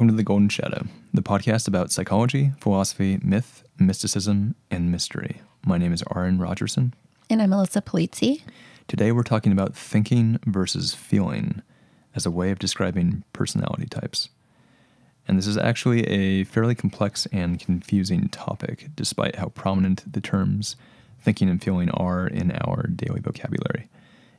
Welcome to The Golden Shadow, the podcast about psychology, philosophy, myth, mysticism, and mystery. My name is Aaron Rogerson. And I'm Melissa Polizzi. Today we're talking about thinking versus feeling as a way of describing personality types. And this is actually a fairly complex and confusing topic, despite how prominent the terms thinking and feeling are in our daily vocabulary.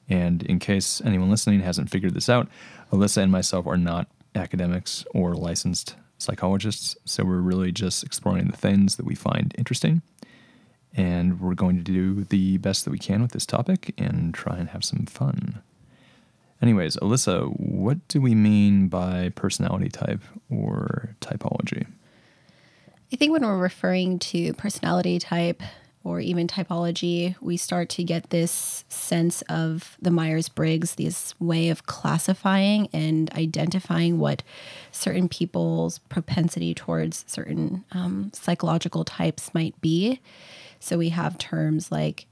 And in case anyone listening hasn't figured this out, Alyssa and myself are not academics or licensed psychologists. So we're really just exploring the things that we find interesting. And we're going to do the best that we can with this topic and try and have some fun. Anyways, Alyssa, what do we mean by personality type or typology? I think when we're referring to personality type, or even typology, we start to get this sense of the Myers Briggs, this way of classifying and identifying what certain people's propensity towards certain um, psychological types might be. So we have terms like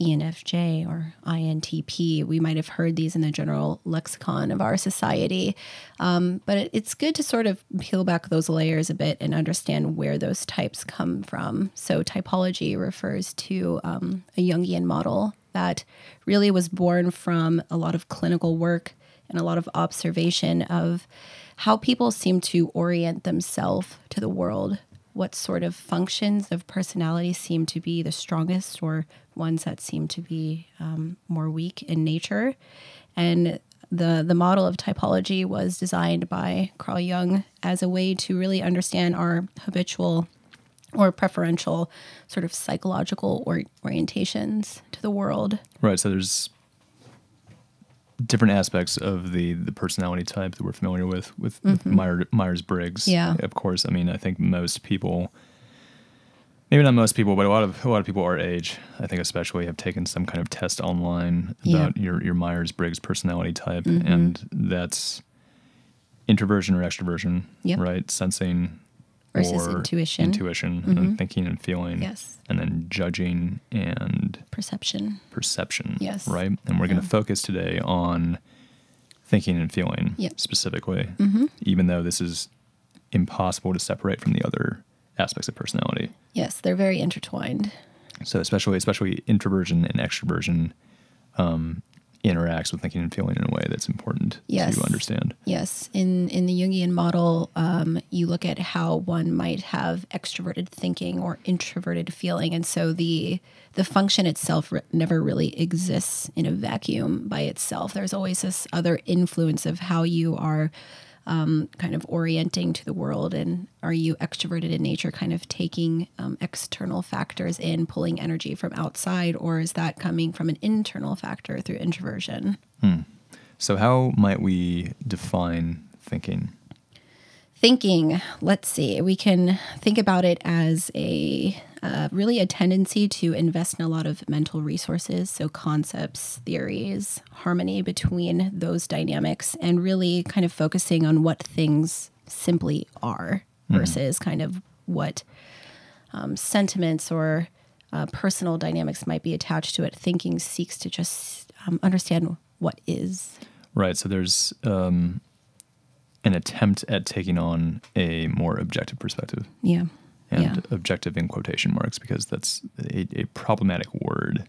ENFJ or INTP. We might have heard these in the general lexicon of our society. Um, but it, it's good to sort of peel back those layers a bit and understand where those types come from. So, typology refers to um, a Jungian model that really was born from a lot of clinical work and a lot of observation of how people seem to orient themselves to the world what sort of functions of personality seem to be the strongest or ones that seem to be um, more weak in nature. And the, the model of typology was designed by Carl Jung as a way to really understand our habitual or preferential sort of psychological or orientations to the world. Right. So there's different aspects of the the personality type that we're familiar with with, mm-hmm. with Myers Briggs. Yeah, of course. I mean, I think most people, maybe not most people, but a lot of a lot of people our age, I think especially, have taken some kind of test online about yeah. your your Myers Briggs personality type, mm-hmm. and that's introversion or extroversion. Yep. right, sensing versus intuition, intuition, mm-hmm. and thinking and feeling. Yes, and then judging and perception. Perception. Yes, right. And we're yeah. going to focus today on thinking and feeling yep. specifically, mm-hmm. even though this is impossible to separate from the other aspects of personality. Yes, they're very intertwined. So especially especially introversion and extroversion um, interacts with thinking and feeling in a way that's important yes. to understand. Yes. In in the Jungian model, um, you look at how one might have extroverted thinking or introverted feeling, and so the the function itself re- never really exists in a vacuum by itself. There's always this other influence of how you are um, kind of orienting to the world? And are you extroverted in nature, kind of taking um, external factors in, pulling energy from outside, or is that coming from an internal factor through introversion? Hmm. So, how might we define thinking? Thinking, let's see, we can think about it as a uh, really a tendency to invest in a lot of mental resources, so concepts, theories, harmony between those dynamics, and really kind of focusing on what things simply are mm-hmm. versus kind of what um, sentiments or uh, personal dynamics might be attached to it. Thinking seeks to just um, understand what is. Right. So there's um, an attempt at taking on a more objective perspective. Yeah and yeah. objective in quotation marks because that's a, a, problematic word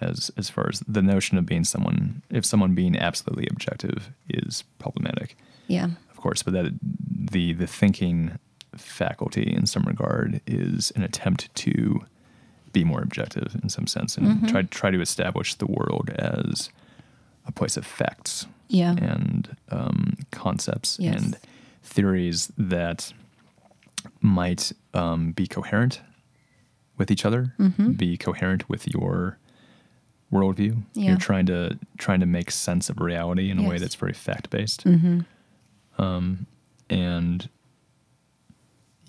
as as far as the notion of being someone if someone being absolutely objective is problematic yeah of course but that the the thinking faculty in some regard is an attempt to be more objective in some sense and mm-hmm. try try to establish the world as a place of facts yeah. and um, concepts yes. and theories that might um, be coherent with each other, mm-hmm. be coherent with your worldview. Yeah. You're trying to trying to make sense of reality in yes. a way that's very fact based. Mm-hmm. Um, and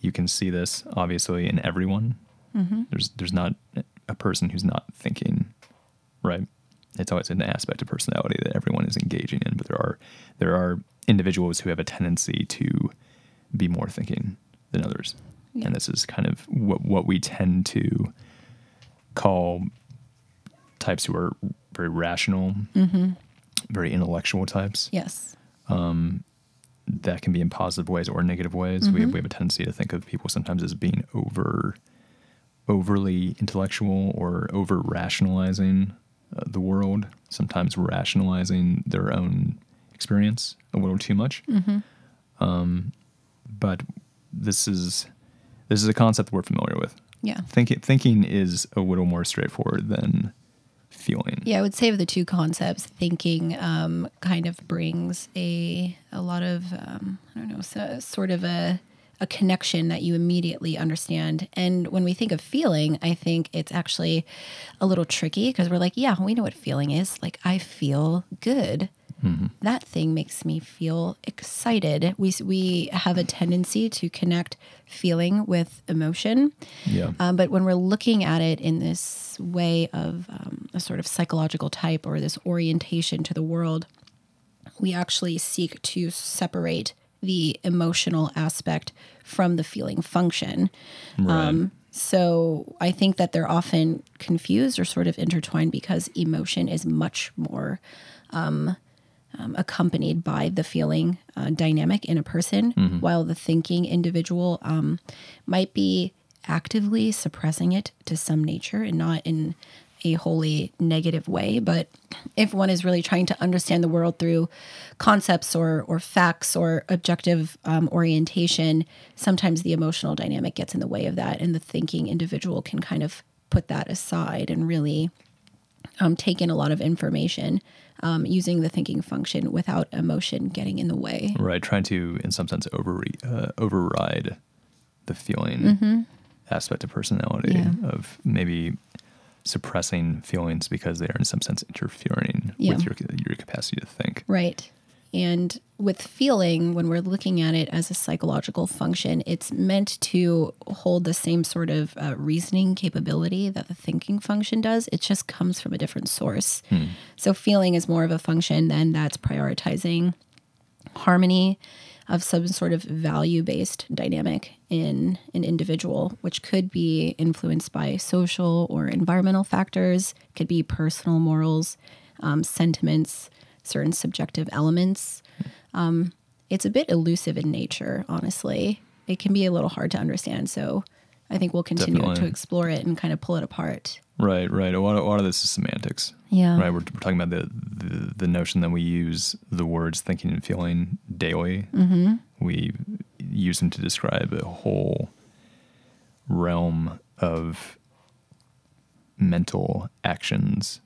you can see this obviously in everyone. Mm-hmm. There's there's not a person who's not thinking, right? It's always an aspect of personality that everyone is engaging in, but there are there are individuals who have a tendency to be more thinking than others. Yeah. And this is kind of what what we tend to call types who are very rational, mm-hmm. very intellectual types. Yes. Um, that can be in positive ways or negative ways. We, have, we have a tendency to think of people sometimes as being over overly intellectual or over rationalizing uh, the world, sometimes rationalizing their own experience a little too much. Um, but this is this is a concept we're familiar with. Yeah. Thinking thinking is a little more straightforward than feeling. Yeah, I would say of the two concepts, thinking um, kind of brings a a lot of um, I don't know, so, sort of a a connection that you immediately understand. And when we think of feeling, I think it's actually a little tricky because we're like, yeah, we know what feeling is. Like I feel good. That thing makes me feel excited. We we have a tendency to connect feeling with emotion. Yeah. Um, but when we're looking at it in this way of um, a sort of psychological type or this orientation to the world, we actually seek to separate the emotional aspect from the feeling function. Right. So I think that they're often confused or sort of intertwined because emotion is much more um, um, accompanied by the feeling uh, dynamic in a person, while the thinking individual um, might be actively suppressing it to some nature and not in a wholly negative way. But if one is really trying to understand the world through concepts or or facts or objective um, orientation, sometimes the emotional dynamic gets in the way of that, and the thinking individual can kind of put that aside and really um, take in a lot of information um, using the thinking function without emotion getting in the way. Right, trying to, in some sense, over uh, override the feeling aspect of personality Mm-hmm. Yeah. of maybe suppressing feelings because they are, in some sense, interfering Yeah. with your your capacity to think. Right. And with feeling, when we're looking at it as a psychological function, it's meant to hold the same sort of uh, reasoning capability that the thinking function does. It just comes from a different source. So, feeling is more of a function then that's prioritizing harmony of some sort of value based dynamic in an individual, which could be influenced by social or environmental factors, could be personal morals, um, sentiments, certain subjective elements. Um, it's a bit elusive in nature, honestly. It can be a little hard to understand. So I think we'll continue to explore it and kind of pull it apart. Right, right. A lot of, a lot of this is semantics. Yeah. Right. We're, we're talking about the, the the notion that we use the words thinking and feeling daily. Mm-hmm. We use them to describe a whole realm of mental actions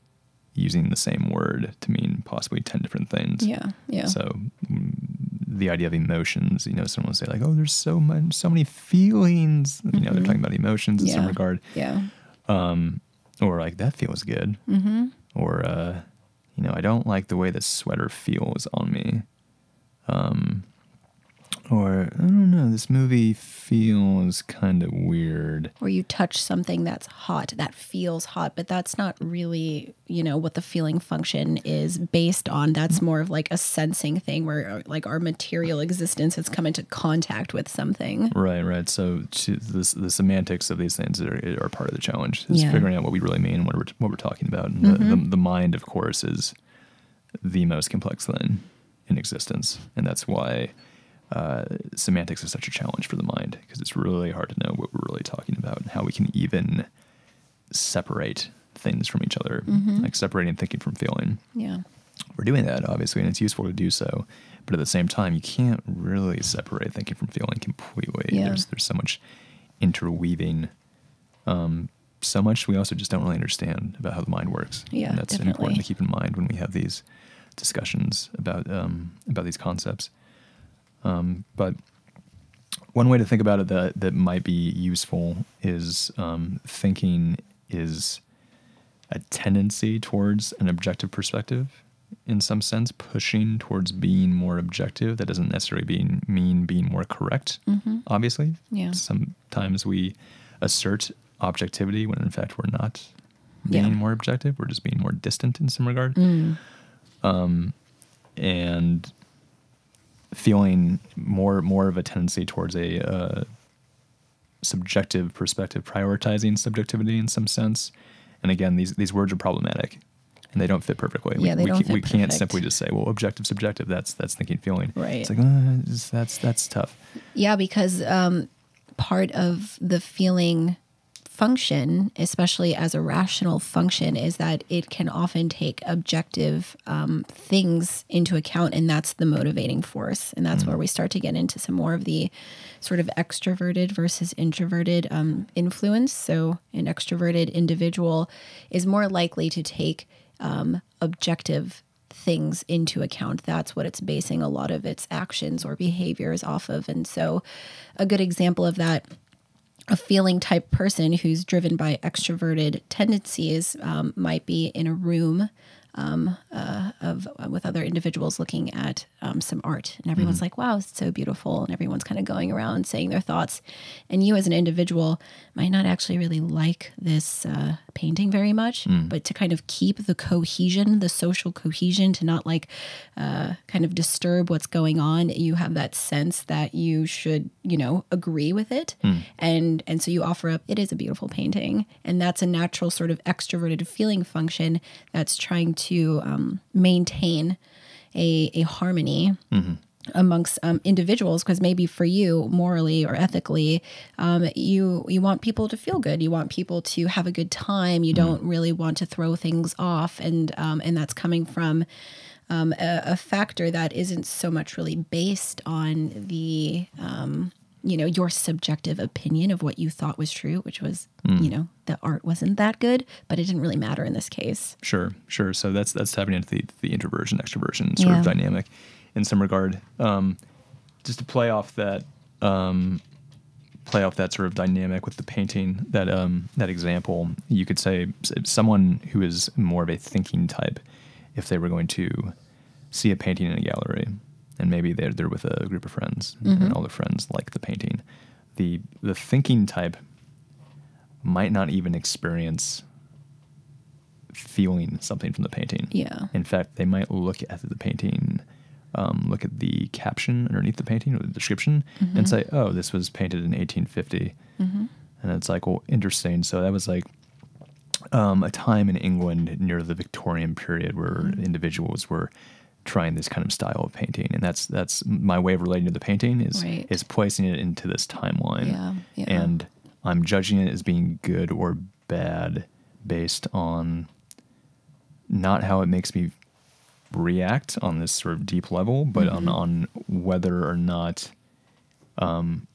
using the same word to mean possibly 10 different things. Yeah. Yeah. So mm, the idea of emotions, you know, someone will say like, "Oh, there's so much, so many feelings." You know, they're talking about emotions in some Mm-hmm. Yeah. regard yeah. or like that feels good mm-hmm. or uh you know i don't like the way this sweater feels on me um or i don't know this movie feels kind of weird Or you touch something that's hot, that feels hot, but that's not really, you know, what the feeling function is based on. That's more of like a sensing thing where uh, like our material existence has come into contact with something. right right so to this, the semantics of these things are, are part of the challenge is Yeah. Mm-hmm. figuring out what we really mean what we're, what we're talking about and the, the, the mind of course is the most complex thing in existence and that's why uh, semantics is such a challenge for the mind because it's really hard to know what we're really talking about and how we can even separate things from each other, Mm-hmm. like separating thinking from feeling. Yeah. We're doing that obviously, and it's useful to do so. But at the same time, you can't really separate thinking from feeling completely. Yeah. There's there's so much interweaving. Um, so much we also just don't really understand about how the mind works. Yeah, and that's definitely. important to keep in mind when we have these discussions about um, about these concepts. Um, but one way to think about it that that might be useful is um, thinking is a tendency towards an objective perspective in some sense pushing towards being more objective that doesn't necessarily being, mean being more correct obviously Yeah. sometimes we assert objectivity when in fact we're not being Yeah. more objective we're just being more distant in some regard Mm. um, and feeling more more of a tendency towards a uh, subjective perspective, prioritizing subjectivity in some sense. And again, these these words are problematic. and they don't fit perfectly. Yeah, they we, don't we can't simply just say, well, objective, subjective. That's that's thinking, feeling. Right. It's like uh, that's that's tough. Yeah, because um, part of the feeling function, especially as a rational function, is that it can often take objective um, things into account, and that's the motivating force. And that's where we start to get into some more of the sort of extroverted versus introverted um, influence. So, an extroverted individual is more likely to take um, objective things into account. That's what it's basing a lot of its actions or behaviors off of. And so, a good example of that a feeling type person who's driven by extroverted tendencies um, might be in a room um, uh, of uh, with other individuals looking at um, some art, and everyone's like, "Wow, it's so beautiful," and everyone's kind of going around saying their thoughts, and you as an individual might not actually really like this uh, painting very much, but to kind of keep the cohesion, the social cohesion, to not like uh, kind of disturb what's going on, you have that sense that you should, you know, agree with it, and and so you offer up, "It is a beautiful painting," and that's a natural sort of extroverted feeling function that's trying to um, maintain a, a harmony amongst um, individuals because maybe for you morally or ethically um, you you want people to feel good. You want people to have a good time. You don't really want to throw things off. And um, and that's coming from um, a, a factor that isn't so much really based on the um, you know your subjective opinion of what you thought was true which was you know the art wasn't that good but it didn't really matter in this case Sure, sure. So that's that's tapping into the the introversion extroversion sort Yeah. of dynamic in some regard. Um, just to play off that um, play off that sort of dynamic with the painting that um, that example, you could say someone who is more of a thinking type, if they were going to see a painting in a gallery, and maybe they're they're with a group of friends, and all their friends like the painting, the the thinking type might not even experience feeling something from the painting. Yeah. In fact, they might look at the painting, um, look at the caption underneath the painting or the description, and say, "Oh, this was painted in 1850." And it's like, well, interesting. So that was like um, a time in England near the Victorian period where individuals were trying this kind of style of painting, and that's that's my way of relating to the painting is Right. is placing it into this timeline, Yeah, yeah. and I'm judging it as being good or bad based on not how it makes me react on this sort of deep level, but Mm-hmm. on on whether or not um,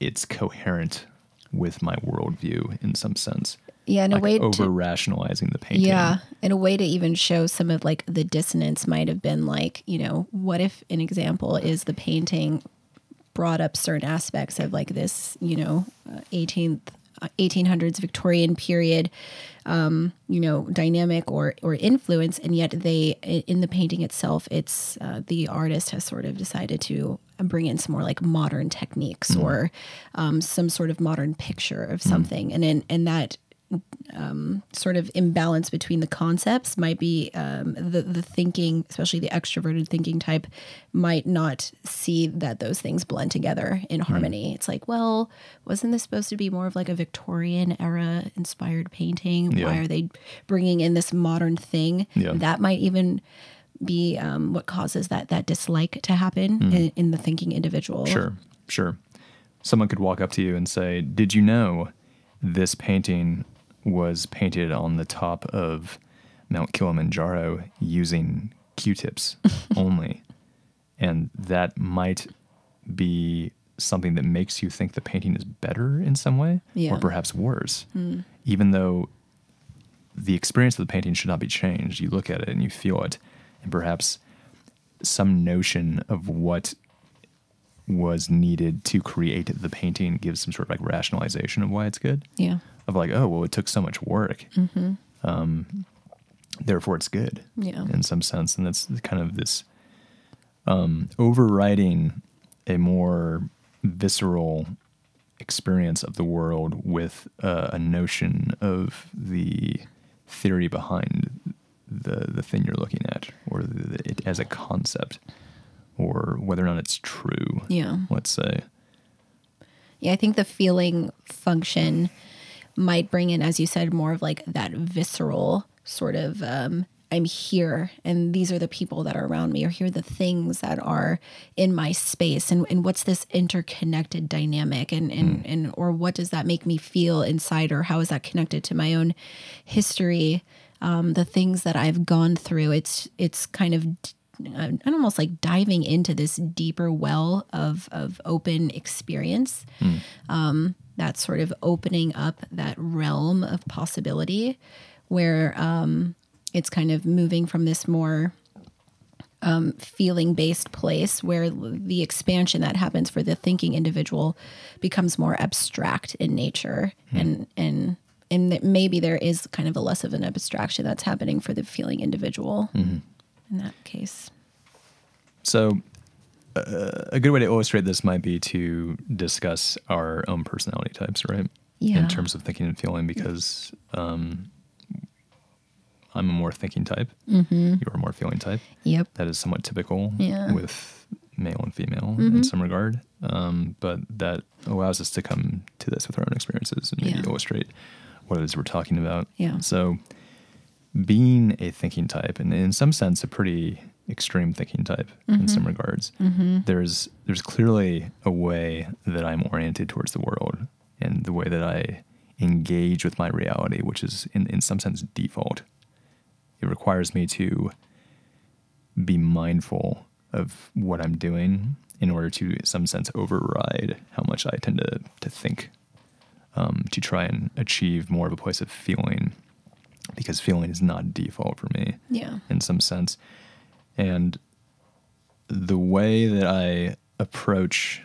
it's coherent with my worldview in some sense. Yeah, in a way to- over rationalizing the painting. Yeah, in a way to even show some of like the dissonance might have been like, you know, what if an example is the painting brought up certain aspects of like this, you know, uh, 18th uh, 1800s Victorian period um, you know, dynamic or or influence, and yet they in the painting itself, it's uh, the artist has sort of decided to bring in some more like modern techniques or um, some sort of modern picture of something, and in and that sort of imbalance between the concepts might be um, the the thinking, especially the extroverted thinking type, might not see that those things blend together in Hmm. harmony. It's like, well, wasn't this supposed to be more of like a Victorian era inspired painting? Why are they bringing in this modern thing? Yeah. That might even be um, what causes that that dislike to happen in, in the thinking individual. Sure, sure. Someone could walk up to you and say, "Did you know this painting was painted on the top of Mount Kilimanjaro using Q-tips only?" and that might be something that makes you think the painting is better in some way, Yeah. or perhaps worse, hmm. even though the experience of the painting should not be changed. You look at it and you feel it, and perhaps some notion of what was needed to create the painting gives some sort of like rationalization of why it's good. Yeah. Of like, oh, well, it took so much work. Um, therefore, it's good Yeah. in some sense. And that's kind of this um, overriding a more visceral experience of the world with uh, a notion of the theory behind the the thing you're looking at, or the, the, it as a concept, or whether or not it's true. Yeah. Let's say. Yeah, I think the feeling function might bring in, as you said, more of like that visceral sort of um, I'm here and these are the people that are around me or here are the things that are in my space and, and what's this interconnected dynamic and, and, mm. and or what does that make me feel inside or how is that connected to my own history um, the things that I've gone through it's it's kind of I'm almost like diving into this deeper well of of open experience mm. um, that's sort of opening up that realm of possibility where um, it's kind of moving from this more um, feeling based place where the expansion that happens for the thinking individual becomes more abstract in nature mm. and and and that maybe there is kind of a less of an abstraction that's happening for the feeling individual mm-hmm. In that case so uh, a good way to illustrate this might be to discuss our own personality types right yeah. in terms of thinking and feeling because um, I'm a more thinking type. Mm-hmm. You're a more feeling type. Yep. That is somewhat typical yeah. with male and female mm-hmm. in some regard. Um, but that allows us to come to this with our own experiences and maybe yeah. illustrate what it is we're talking about. Yeah. So being a thinking type, and in some sense, a pretty extreme thinking type mm-hmm. in some regards, mm-hmm. there's there's clearly a way that I'm oriented towards the world and the way that I engage with my reality, which is in, in some sense default. It requires me to be mindful of what I'm doing in order to, in some sense, override how much I tend to, to think um, to try and achieve more of a place of feeling because feeling is not default for me yeah. in some sense. And the way that I approach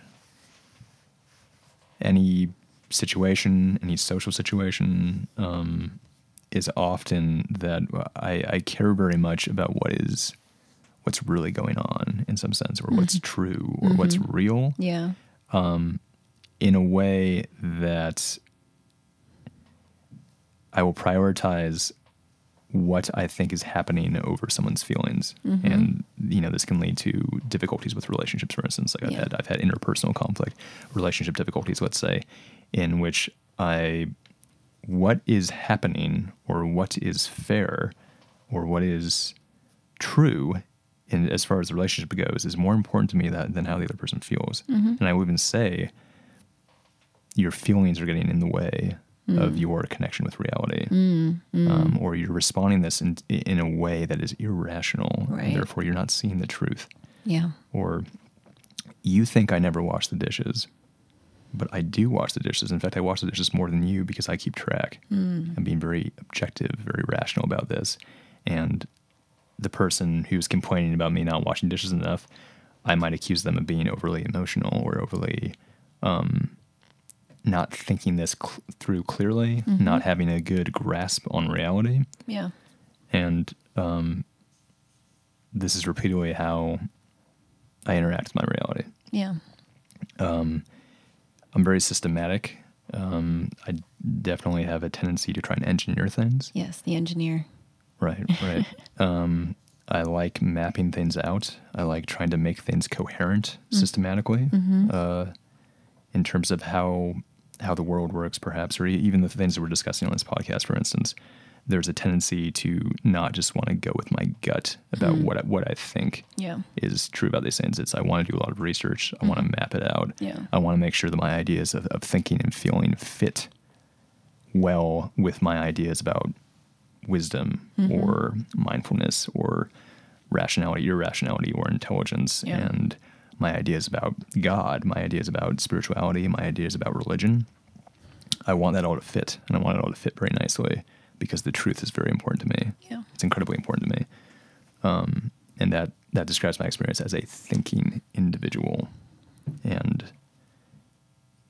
any situation, any social situation, um, is often that I, I, care very much about what is what's really going on in some sense, or mm-hmm. what's true, or mm-hmm. what's real. Yeah. Um, in a way that I will prioritize what I think is happening over someone's feelings, mm-hmm. and you know this can lead to difficulties with relationships. For instance, like I've had I've had interpersonal conflict, relationship difficulties, let's say, in which I what is happening or what is fair or what is true in as far as the relationship goes is more important to me that, than how the other person feels. Mm-hmm. And I would even say your feelings are getting in the way mm. of your connection with reality. Mm. Mm. Um, or you're responding this in, in a way that is irrational. Right. And therefore, you're not seeing the truth. Yeah. Or you think I never wash the dishes but I do wash the dishes. In fact, I wash the dishes more than you because I keep track. Mm. I'm being very objective, very rational about this. And the person who's complaining about me not washing dishes enough, I might accuse them of being overly emotional or overly um, not thinking this cl- through clearly, mm-hmm. not having a good grasp on reality. Yeah. And um, this is repeatedly how I interact with my reality. Yeah. Um, I'm very systematic. Um, I definitely have a tendency to try and engineer things. Yes, the engineer. Right, right. um, I like mapping things out. I like trying to make things coherent mm. systematically mm-hmm. uh, in terms of how how the world works, perhaps, or even the things that we're discussing on this podcast, for instance there's a tendency to not just want to go with my gut about mm. what I, what I think yeah. is true about these things. It's I want to do a lot of research. I mm. want to map it out. Yeah. I want to make sure that my ideas of, of thinking and feeling fit well with my ideas about wisdom mm-hmm. or mindfulness or rationality, irrationality, or intelligence, yeah. and my ideas about God, my ideas about spirituality, my ideas about religion. I want that all to fit, and I want it all to fit very nicely because the truth is very important to me. Yeah. It's incredibly important to me. Um, and that, that describes my experience as a thinking individual. And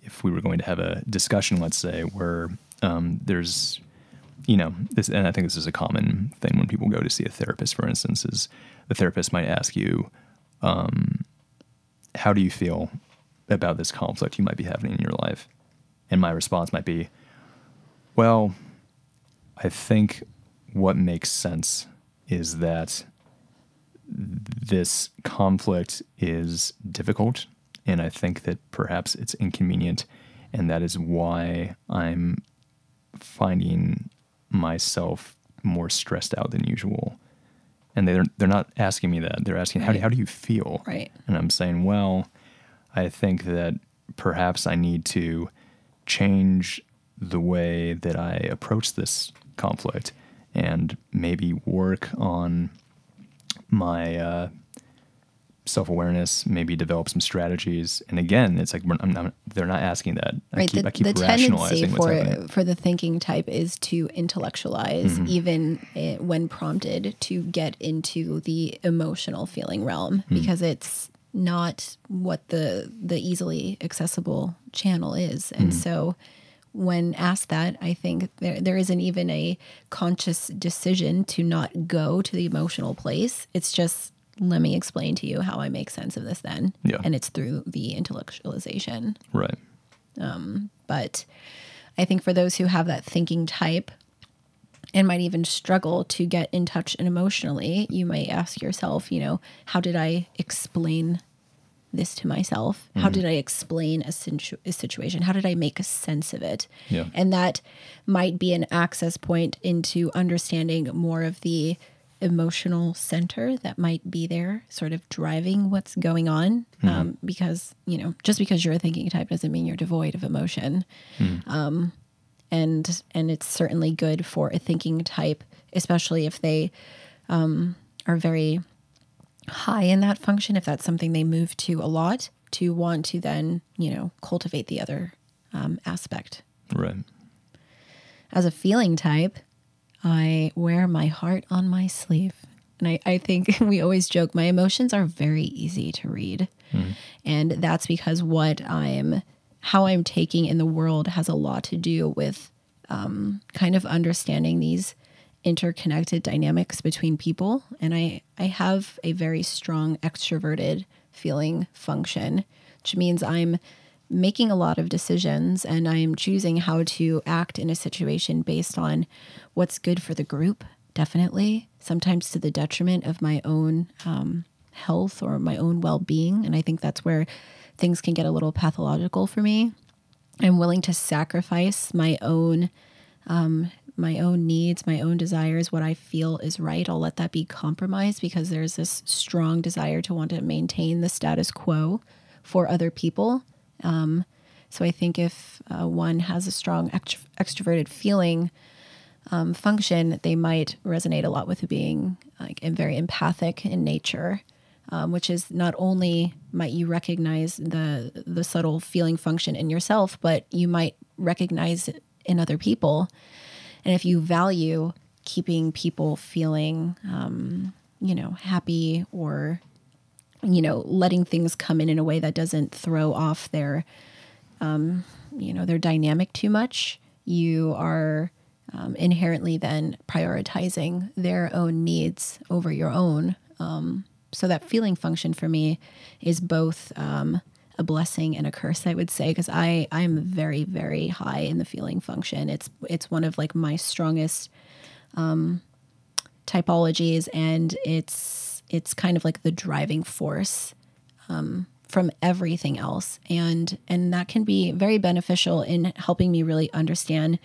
if we were going to have a discussion, let's say, where um, there's, you know, this, and I think this is a common thing when people go to see a therapist, for instance, is the therapist might ask you, um, how do you feel about this conflict you might be having in your life? And my response might be, well, I think what makes sense is that this conflict is difficult, and I think that perhaps it's inconvenient, and that is why I'm finding myself more stressed out than usual. And they're they're not asking me that. They're asking how do, how do you feel? Right. And I'm saying, well, I think that perhaps I need to change the way that I approach this conflict and maybe work on my uh, self awareness, maybe develop some strategies. And again, it's like not, they're not asking that. I right keep, the, I keep the tendency what's for for the thinking type is to intellectualize Mm-hmm. even eh, when prompted to get into the emotional feeling realm Hmm. because it's not what the the easily accessible channel is and Hmm. so when asked that i think there, there isn't even a conscious decision to not go to the emotional place it's just let me explain to you how i make sense of this then Yeah. and it's through the intellectualization Right. Um, but I think for those who have that thinking type and might even struggle to get in touch and emotionally, you might ask yourself, you know, how did I explain this to myself? How did I explain a, situ- a situation? How did I make a sense of it? Yeah. And that might be an access point into understanding more of the emotional center that might be there, sort of driving what's going on. Um, because, you know, just because you're a thinking type doesn't mean you're devoid of emotion. Um, and and it's certainly good for a thinking type, especially if they um, are very high in that function, if that's something they move to a lot, to want to then, you know, cultivate the other um, aspect. Right. As a feeling type, I wear my heart on my sleeve. And I, I think we always joke my emotions are very easy to read. And that's because what I'm, how I'm taking in the world has a lot to do with um, kind of understanding these interconnected dynamics between people. And I, I have a very strong extroverted feeling function, which means I'm making a lot of decisions and I'm choosing how to act in a situation based on what's good for the group, definitely, sometimes to the detriment of my own um, health or my own well being. And I think that's where things can get a little pathological for me. I'm willing to sacrifice my own um, my own needs, my own desires, what I feel is right. I'll let that be compromised because there's this strong desire to want to maintain the status quo for other people. Um, so I think if uh, one has a strong extro- extroverted feeling um, function, they might resonate a lot with being like very empathic in nature. Um, which is not only might you recognize the the subtle feeling function in yourself, but you might recognize it in other people. And if you value keeping people feeling, um, you know, happy or, you know, letting things come in in a way that doesn't throw off their, um, you know, their dynamic too much, you are um, inherently then prioritizing their own needs over your own. Um, so that feeling function for me is both um, a blessing and a curse, I would say, because I I'm very very high in the feeling function. It's it's one of like my strongest um, typologies, and it's it's kind of like the driving force um, from everything else, and and that can be very beneficial in helping me really understand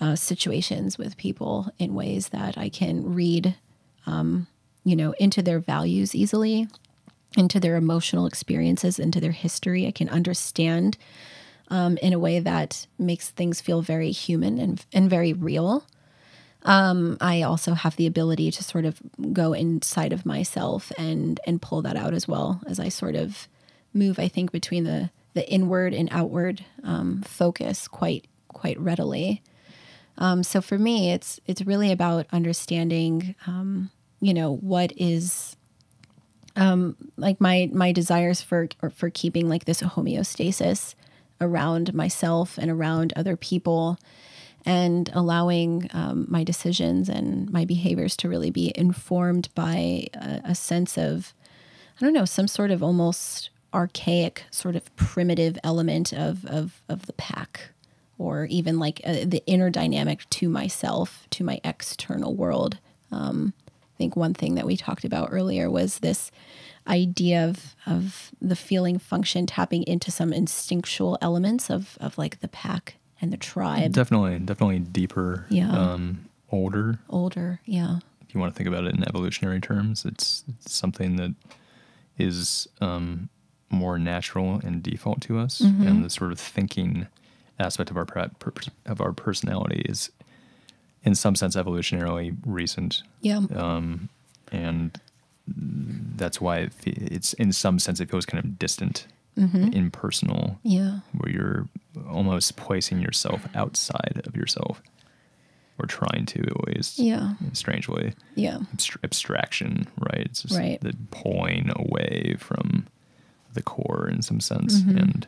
uh, situations with people in ways that I can read, um, you know, into their values easily, into their emotional experiences, into their history. I can understand um, in a way that makes things feel very human and, and very real. Um, I also have the ability to sort of go inside of myself and and pull that out as well as I sort of move. I think between the the inward and outward um, focus quite quite readily. Um, so for me, it's it's really about understanding, um, you know, what is um, like my my desires for or for keeping like this homeostasis around myself and around other people, and allowing um, my decisions and my behaviors to really be informed by a, a sense of, I don't know, some sort of almost archaic, sort of primitive element of of of the pack or even like uh, the inner dynamic to myself, to my external world. Um, I think one thing that we talked about earlier was this idea of of the feeling function tapping into some instinctual elements of of like the pack and the tribe. Definitely, definitely deeper Yeah. um, older. older. Yeah. If you want to think about it in evolutionary terms, it's, it's something that is um, more natural and default to us, and the sort of thinking aspect of our of our personality is, in some sense, evolutionarily recent, Yeah. um, and that's why it fe- it's in some sense it feels kind of distant, impersonal, yeah. where you're almost placing yourself outside of yourself, or trying to at least, Yeah. strangely Yeah. abst- abstraction, right? It's just Right. the pulling away from the core in some sense, and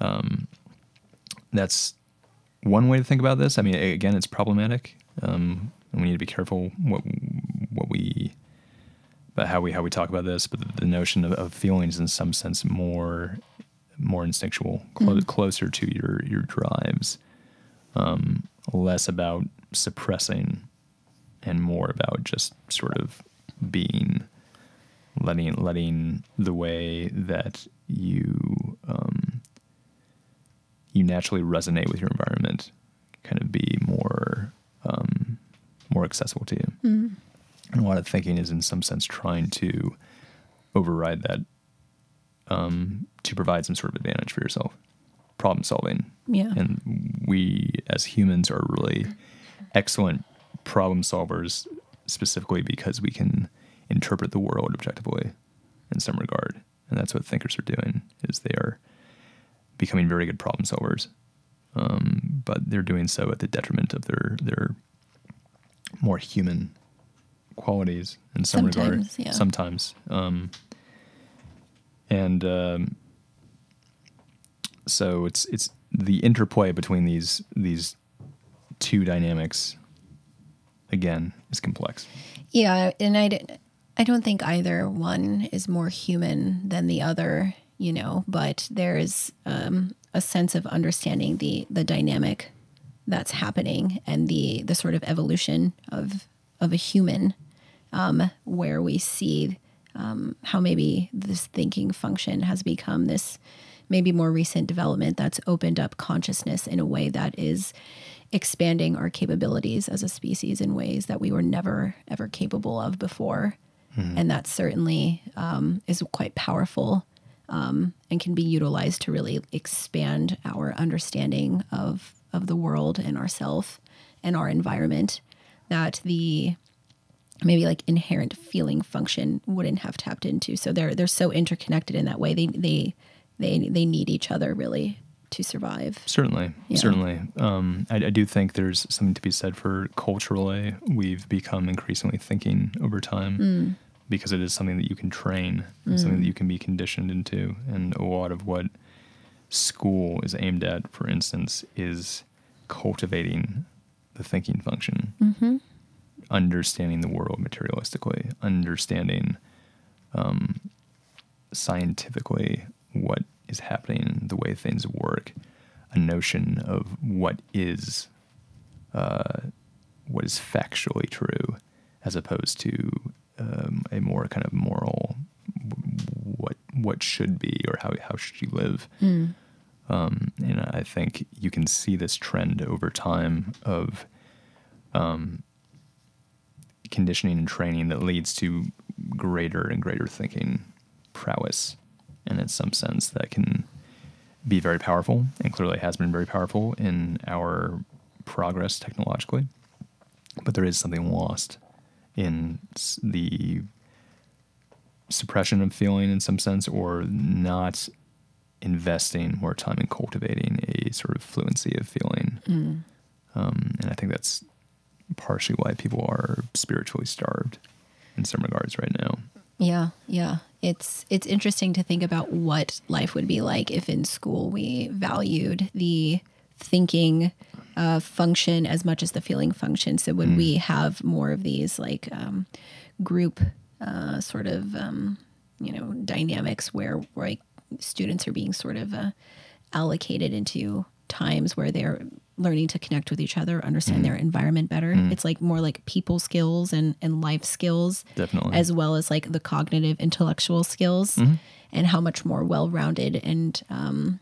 um, that's one way to think about this. I mean, again, it's problematic, um, and we need to be careful what what we about how we how we talk about this. But the, the notion of, of feelings, in some sense, more more instinctual, clo- closer to your your drives, um, less about suppressing and more about just sort of being letting letting the way that you um, you naturally resonate with your environment kind of be more um, more accessible to you. And a lot of thinking is in some sense trying to override that um, to provide some sort of advantage for yourself. Problem solving. Yeah. And we as humans are really excellent problem solvers specifically because we can interpret the world objectively in some regard. And that's what thinkers are doing is they are becoming very good problem solvers. Um, but they're doing so at the detriment of their their more human qualities in some regard. Sometimes, yeah. Sometimes. Um, and um, so it's it's the interplay between these these two dynamics again is complex. Yeah, and I don't think either one is more human than the other, you know, but there's um, a sense of understanding the the dynamic that's happening and the the sort of evolution of of a human um, where we see um, how maybe this thinking function has become this maybe more recent development that's opened up consciousness in a way that is expanding our capabilities as a species in ways that we were never ever capable of before. And that certainly um, is quite powerful um, and can be utilized to really expand our understanding of of the world and ourself and our environment. That the maybe like inherent feeling function wouldn't have tapped into. So they're they're so interconnected in that way. They they they they need each other really to survive. Certainly, Yeah. certainly. Um, I, I do think there's something to be said for culturally. We've become increasingly thinking over time mm. because it is something that you can train, and mm. something that you can be conditioned into. And a lot of what school is aimed at, for instance, is cultivating the thinking function, mm-hmm. Understanding the world materialistically, understanding um, scientifically what is happening, the way things work, a notion of what is uh, what is factually true, as opposed to um, a more kind of moral what what should be or how how should you live. Um, and I think you can see this trend over time of um, conditioning and training that leads to greater and greater thinking prowess. And in some sense, that can be very powerful and clearly has been very powerful in our progress technologically. But there is something lost in the suppression of feeling in some sense or not investing more time in cultivating a sort of fluency of feeling. Um, and I think that's partially why people are spiritually starved in some regards right now. Yeah, yeah. It's it's interesting to think about what life would be like if in school we valued the thinking uh, function as much as the feeling function. So would we have more of these like um, group uh, sort of um, you know dynamics where like students are being sort of uh, allocated into times where they're learning to connect with each other, understand their environment better. It's like more like people skills and and life skills Definitely. as well as like the cognitive intellectual skills and how much more well-rounded and um,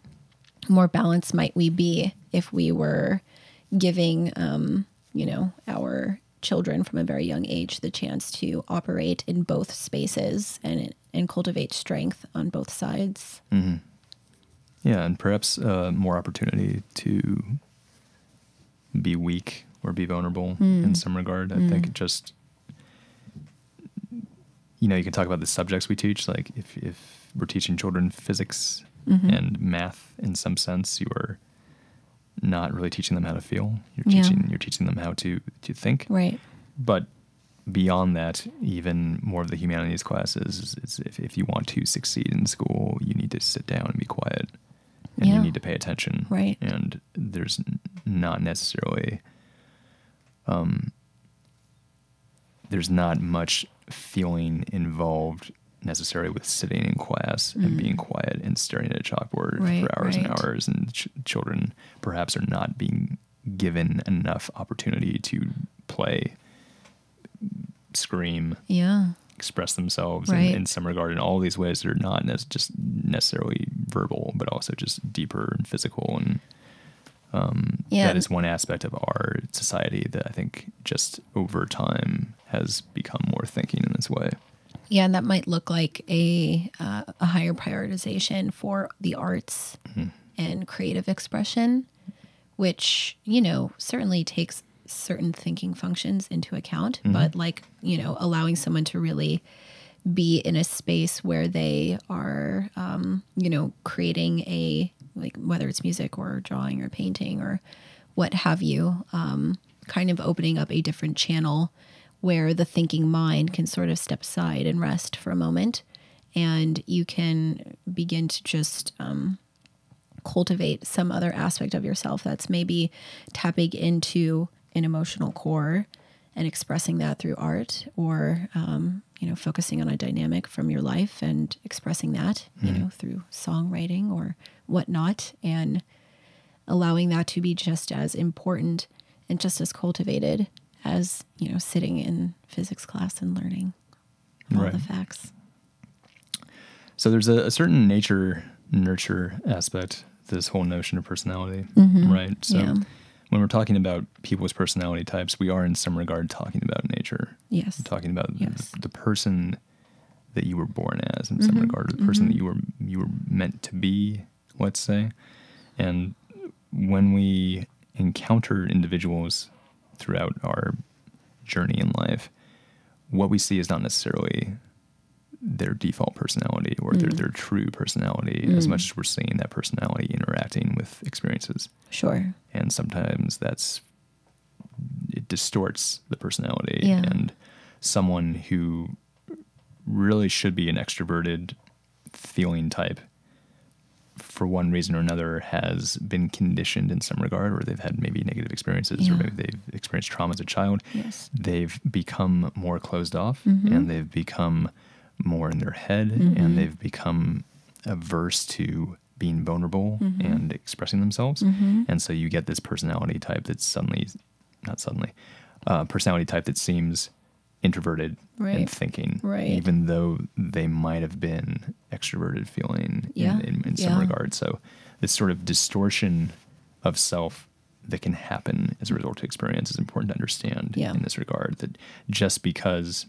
more balanced might we be if we were giving um, you know, our children from a very young age the chance to operate in both spaces and and cultivate strength on both sides. Yeah, and perhaps uh, more opportunity to be weak or be vulnerable in hmm. some regard. I hmm. think just you know you can talk about the subjects we teach. Like if if we're teaching children physics mm-hmm. and math in some sense, you are not really teaching them how to feel. You're Yeah. teaching you're teaching them how to to think. Right. But beyond that, even more of the humanities classes is, is if, if you want to succeed in school, you need to sit down and be quiet. And Yeah. you need to pay attention. Right. And there's not necessarily, um, there's not much feeling involved necessarily with sitting in class and being quiet and staring at a chalkboard Mm. Right, for hours and hours. And ch- children perhaps are not being given enough opportunity to play, scream, Yeah. Express themselves Right. in, in some regard in all these ways that are not ne- just necessarily verbal, but also just deeper and physical. And um, Yeah. that is one aspect of our society that I think just over time has become more thinking in this way. Yeah, and that might look like a uh, a higher prioritization for the arts and creative expression, which you know certainly takes certain thinking functions into account, but like you know allowing someone to really be in a space where they are um, you know creating a like whether it's music or drawing or painting or what have you um, kind of opening up a different channel where the thinking mind can sort of step aside and rest for a moment and you can begin to just um, cultivate some other aspect of yourself that's maybe tapping into an emotional core and expressing that through art or um, you know focusing on a dynamic from your life and expressing that you know through songwriting or whatnot and allowing that to be just as important and just as cultivated as you know sitting in physics class and learning all Right. the facts So there's a, a certain nature nurture aspect this whole notion of personality, right? So Yeah. When we're talking about people's personality types, we are in some regard talking about nature. yes talking about Yes. the, the person that you were born as in some mm-hmm. regard, the person that mm-hmm. you were you were meant to be, let's say. And when we encounter individuals throughout our journey in life, what we see is not necessarily their default personality or their, their true personality as much as we're seeing that personality interacting with experiences sure and sometimes that's it distorts the personality Yeah. and someone who really should be an extroverted feeling type for one reason or another has been conditioned in some regard or they've had maybe negative experiences or maybe they've experienced trauma as a child Yes. they've become more closed off Mm-hmm. and they've become more in their head and they've become averse to being vulnerable Mm-hmm. and expressing themselves and so you get this personality type that's suddenly not suddenly uh, personality type that seems introverted Right. and thinking Right. even though they might have been extroverted feeling Yeah. in, in, in some Yeah. regard so this sort of distortion of self that can happen as a result of experience is important to understand Yeah. in this regard that just because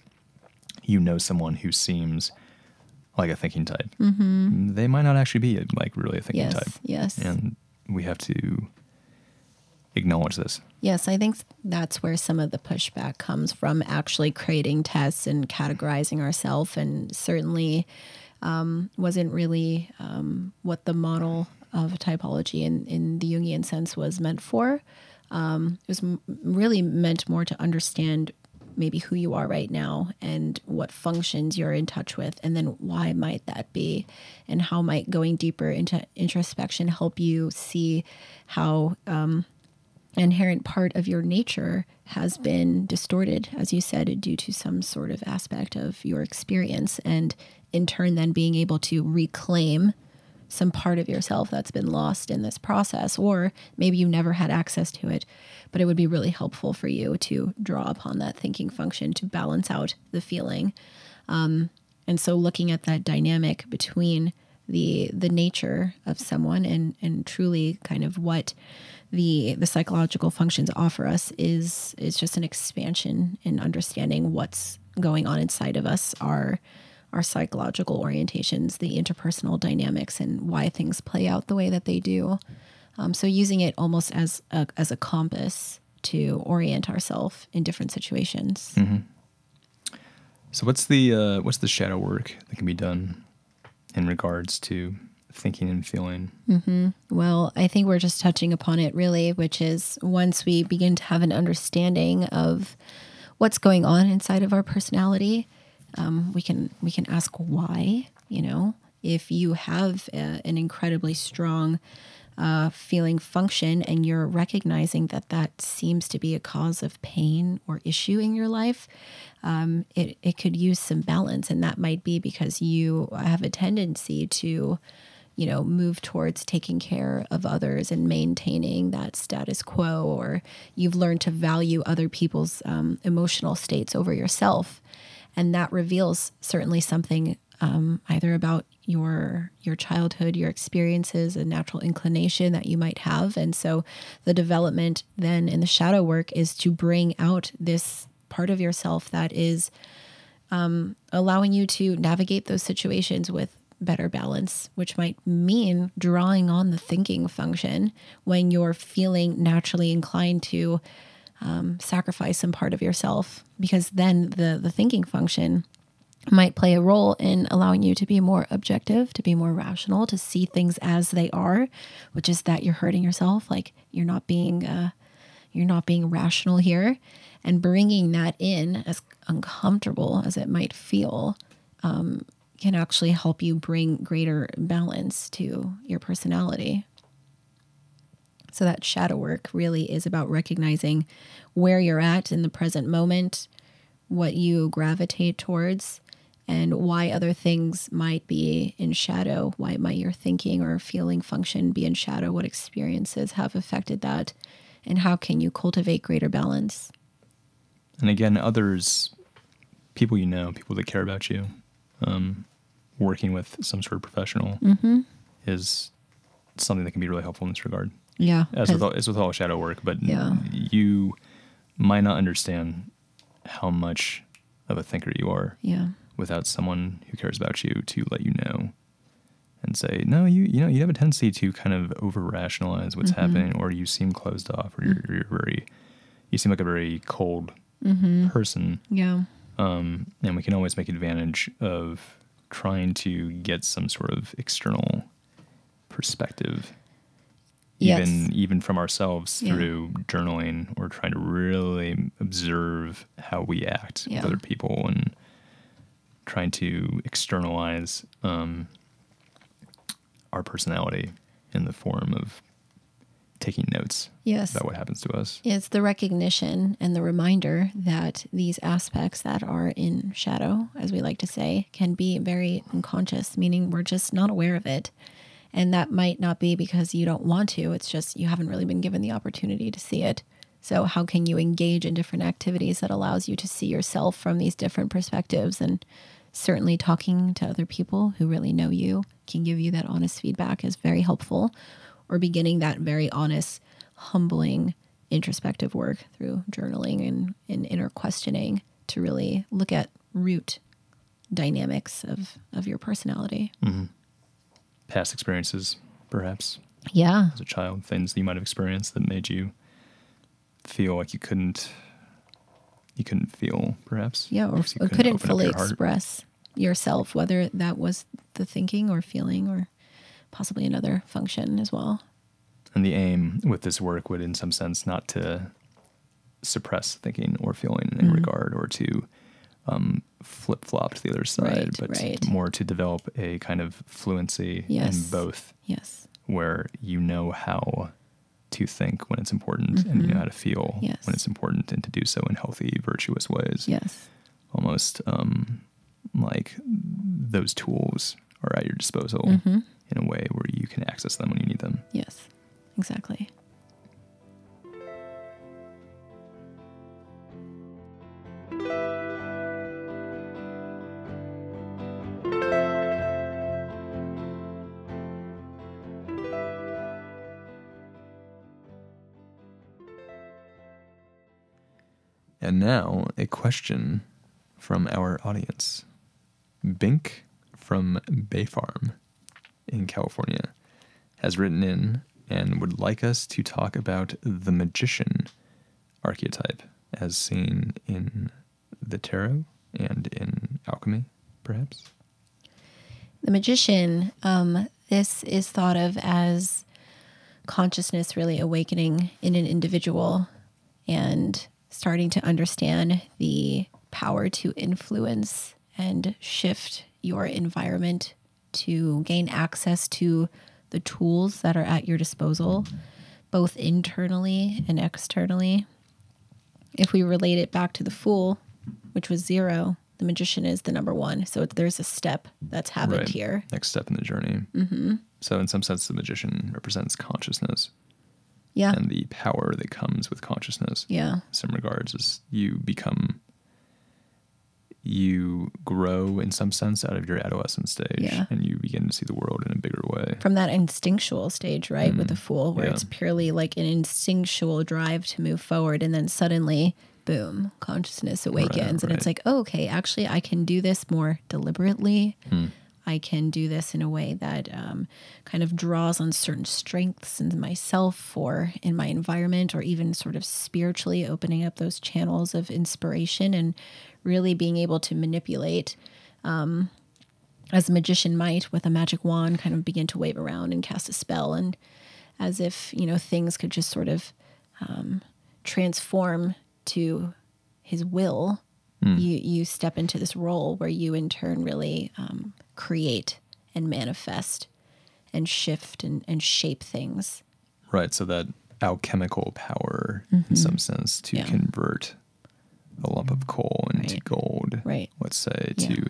you know someone who seems like a thinking type they might not actually be like really a thinking Yes, type yes. and we have to acknowledge this Yes, I think that's where some of the pushback comes from actually creating tests and categorizing ourselves. And certainly um, wasn't really um, what the model of typology in, in the Jungian sense was meant for. Um, it was m- really meant more to understand maybe who you are right now and what functions you're in touch with, and then why might that be, and how might going deeper into introspection help you see how um, an inherent part of your nature has been distorted, as you said, due to some sort of aspect of your experience, and in turn, then being able to reclaim some part of yourself that's been lost in this process, or maybe you never had access to it, but it would be really helpful for you to draw upon that thinking function to balance out the feeling. Um, and so, looking at that dynamic between the the nature of someone and and truly kind of what the the psychological functions offer us is is just an expansion in understanding what's going on inside of us our our psychological orientations the interpersonal dynamics and why things play out the way that they do. Um, so using it almost as a, as a compass to orient ourselves in different situations. So what's the uh, what's the shadow work that can be done in regards to thinking and feeling? Well, I think we're just touching upon it really, which is once we begin to have an understanding of what's going on inside of our personality, um, we can we can ask why. You know, if you have a, an incredibly strong uh, feeling function and you're recognizing that that seems to be a cause of pain or issue in your life, um, it, it could use some balance. And that might be because you have a tendency to, you know, move towards taking care of others and maintaining that status quo, or you've learned to value other people's um, emotional states over yourself. And that reveals certainly something um, either about your your childhood, your experiences, a natural inclination that you might have, and so the development then in the shadow work is to bring out this part of yourself that is um, allowing you to navigate those situations with better balance, which might mean drawing on the thinking function when you're feeling naturally inclined to um, sacrifice some part of yourself, because then the the thinking function might play a role in allowing you to be more objective, to be more rational, to see things as they are, which is that you're hurting yourself, like you're not being uh, you're not being rational here, and bringing that in as uncomfortable as it might feel um, can actually help you bring greater balance to your personality. So that shadow work really is about recognizing where you're at in the present moment, what you gravitate towards, and why other things might be in shadow. Why might your thinking or feeling function be in shadow? What experiences have affected that? And how can you cultivate greater balance? And again, others, people you know, people that care about you, um, working with some sort of professional is something that can be really helpful in this regard. Yeah. As with all, as with all shadow work, but Yeah. you might not understand how much of a thinker you are yeah. without someone who cares about you to let you know and say, no, you you know you have a tendency to kind of over rationalize what's Mm-hmm. happening, or you seem closed off, or you're, you're very you seem like a very cold Mm-hmm. person, Yeah. um, and we can always make advantage of trying to get some sort of external perspective Yes. even even from ourselves Yeah. through journaling or trying to really observe how we act Yeah. with other people and trying to externalize um, our personality in the form of taking notes Yes. about what happens to us. It's the recognition and the reminder that these aspects that are in shadow, as we like to say, can be very unconscious, meaning we're just not aware of it. And that might not be because you don't want to, it's just you haven't really been given the opportunity to see it. So, how can you engage in different activities that allows you to see yourself from these different perspectives? And certainly, talking to other people who really know you can give you that honest feedback is very helpful, or beginning that very honest, humbling, introspective work through journaling and, and inner questioning to really look at root dynamics of, of your personality. Mm-hmm. Past experiences, perhaps, Yeah. as a child, things that you might have experienced that made you feel like you couldn't you couldn't feel, perhaps. Yeah, or, because you or couldn't up fully your express yourself, whether that was the thinking or feeling or possibly another function as well. And the aim with this work would, in some sense, not to suppress thinking or feeling in Mhm. regard or to um, flip flop to the other side, Right, but right. more to develop a kind of fluency Yes. in both, Yes. where you know how to think when it's important and you know Mhm. how to feel Yes. when it's important and to do so in healthy, virtuous ways. Yes. Almost um, like those tools are at your disposal Mhm. in a way where you can access them when you need them. Yes. Exactly. And now a question from our audience. Bink from Bay Farm in California has written in and would like us to talk about the magician archetype as seen in the tarot and in alchemy, perhaps. The magician, um, this is thought of as consciousness really awakening in an individual and starting to understand the power to influence and shift your environment to gain access to the tools that are at your disposal, both internally and externally. If we relate it back to the fool, which was zero, the magician is the number one. So there's a step that's happened Right. here. Next step in the journey. Mm-hmm. So, in some sense, the magician represents consciousness Yeah. and the power that comes with consciousness. yeah. In some regards, is you become, you grow in some sense out of your adolescent stage, Yeah. and you begin to see the world in a bigger way. From that instinctual stage, right? With the fool, where Mm-hmm. Yeah. it's purely like an instinctual drive to move forward. And then suddenly, boom, consciousness awakens. and it's like, oh, okay, actually, I can do this more deliberately. Hmm. I can do this in a way that um, kind of draws on certain strengths in myself or in my environment, or even sort of spiritually opening up those channels of inspiration and really being able to manipulate, um, as a magician might with a magic wand, kind of begin to wave around and cast a spell, and as if you know things could just sort of um, transform to his will you you step into this role where you in turn really um, create and manifest and shift and, and shape things Right. So that alchemical power, in some sense, to Mm-hmm. Yeah. convert a lump of coal into Right. gold. Right. Let's say Yeah. to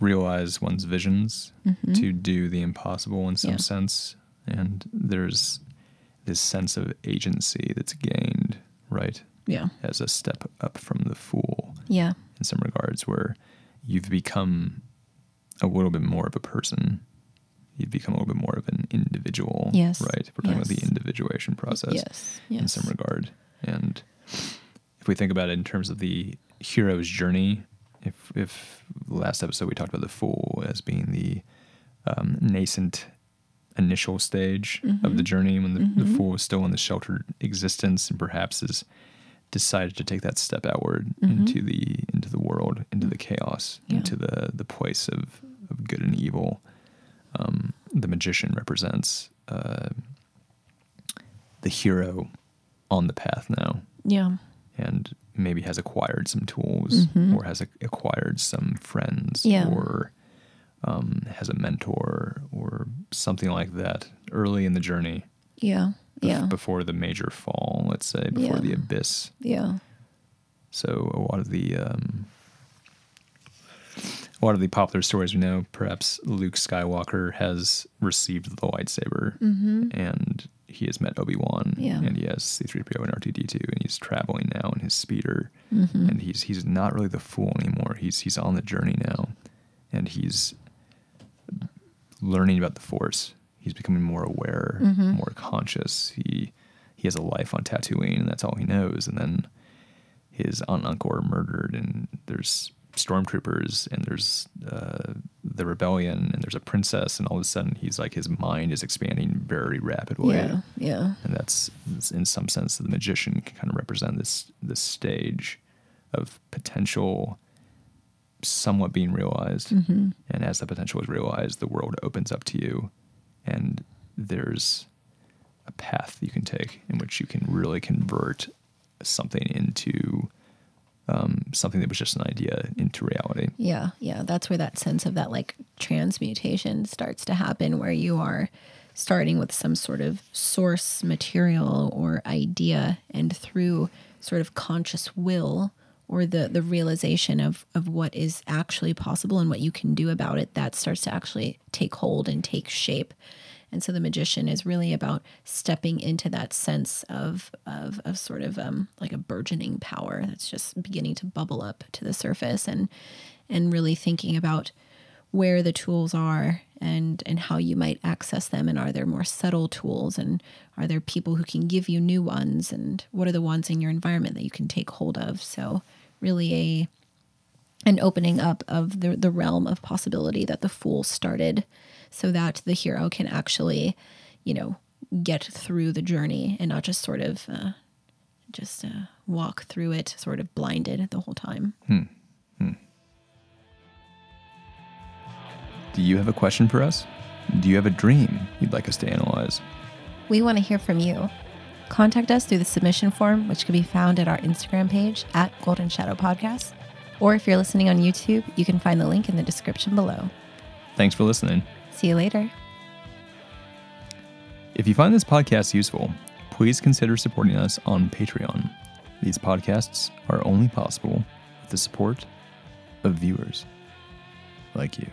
realize one's visions, to do the impossible in some Mm-hmm. Yeah. sense, and there's this sense of agency that's gained, right, yeah as a step up from the fool yeah in some regards, where you've become a little bit more of a person. You've become a little bit more of an individual, Yes. right? We're talking about the individuation process yes Yes. in some regard. And if we think about it in terms of the hero's journey, if if last episode we talked about the fool as being the um, nascent initial stage of the journey when the, the fool is still in the sheltered existence and perhaps has decided to take that step outward into the into the world, into the chaos, Yeah. into the the place of, of good and evil. Um, the magician represents uh, the hero on the path now yeah and maybe has acquired some tools or has acquired some friends Mm-hmm. Yeah. or um, has a mentor or something like that early in the journey yeah yeah before the major fall let's say before Yeah. the abyss yeah so a lot of the um, a lot of the popular stories we know, perhaps Luke Skywalker has received the lightsaber and he has met Obi Wan Mm-hmm. Yeah. and he has C3PO and R2D2 and he's traveling now in his speeder Mm-hmm. and he's he's not really the fool anymore. He's he's on the journey now and he's learning about the Force. He's becoming more aware, Mm-hmm. more conscious. He he has a life on Tatooine and that's all he knows. And then his aunt and uncle are murdered, and there's stormtroopers, and there's uh, the rebellion, and there's a princess, and all of a sudden he's like his mind is expanding very rapidly, yeah yeah and that's in some sense the magician can kind of represent this this stage of potential somewhat being realized, and as the potential is realized, the world opens up to you, and there's a path you can take in which you can really convert something into um, something that was just an idea into reality. Yeah, yeah, that's where that sense of that like transmutation starts to happen, where you are starting with some sort of source material or idea, and through sort of conscious will or the the realization of of what is actually possible and what you can do about it, that starts to actually take hold and take shape. And so the magician is really about stepping into that sense of of, of sort of um, like a burgeoning power that's just beginning to bubble up to the surface and and really thinking about where the tools are and and how you might access them and are there more subtle tools and are there people who can give you new ones and what are the ones in your environment that you can take hold of? So really a an opening up of the the realm of possibility that the fool started so that the hero can actually you know get through the journey and not just sort of uh, just uh, walk through it sort of blinded the whole time Do you have a question for us? Do you have a dream you'd like us to analyze? We want to hear from you. Contact us through the submission form, which can be found at our Instagram page at Golden Shadow Podcast. Or if you're listening on YouTube, you can find the link in the description below. Thanks for listening. See you later. If you find this podcast useful, please consider supporting us on Patreon. These podcasts are only possible with the support of viewers like you.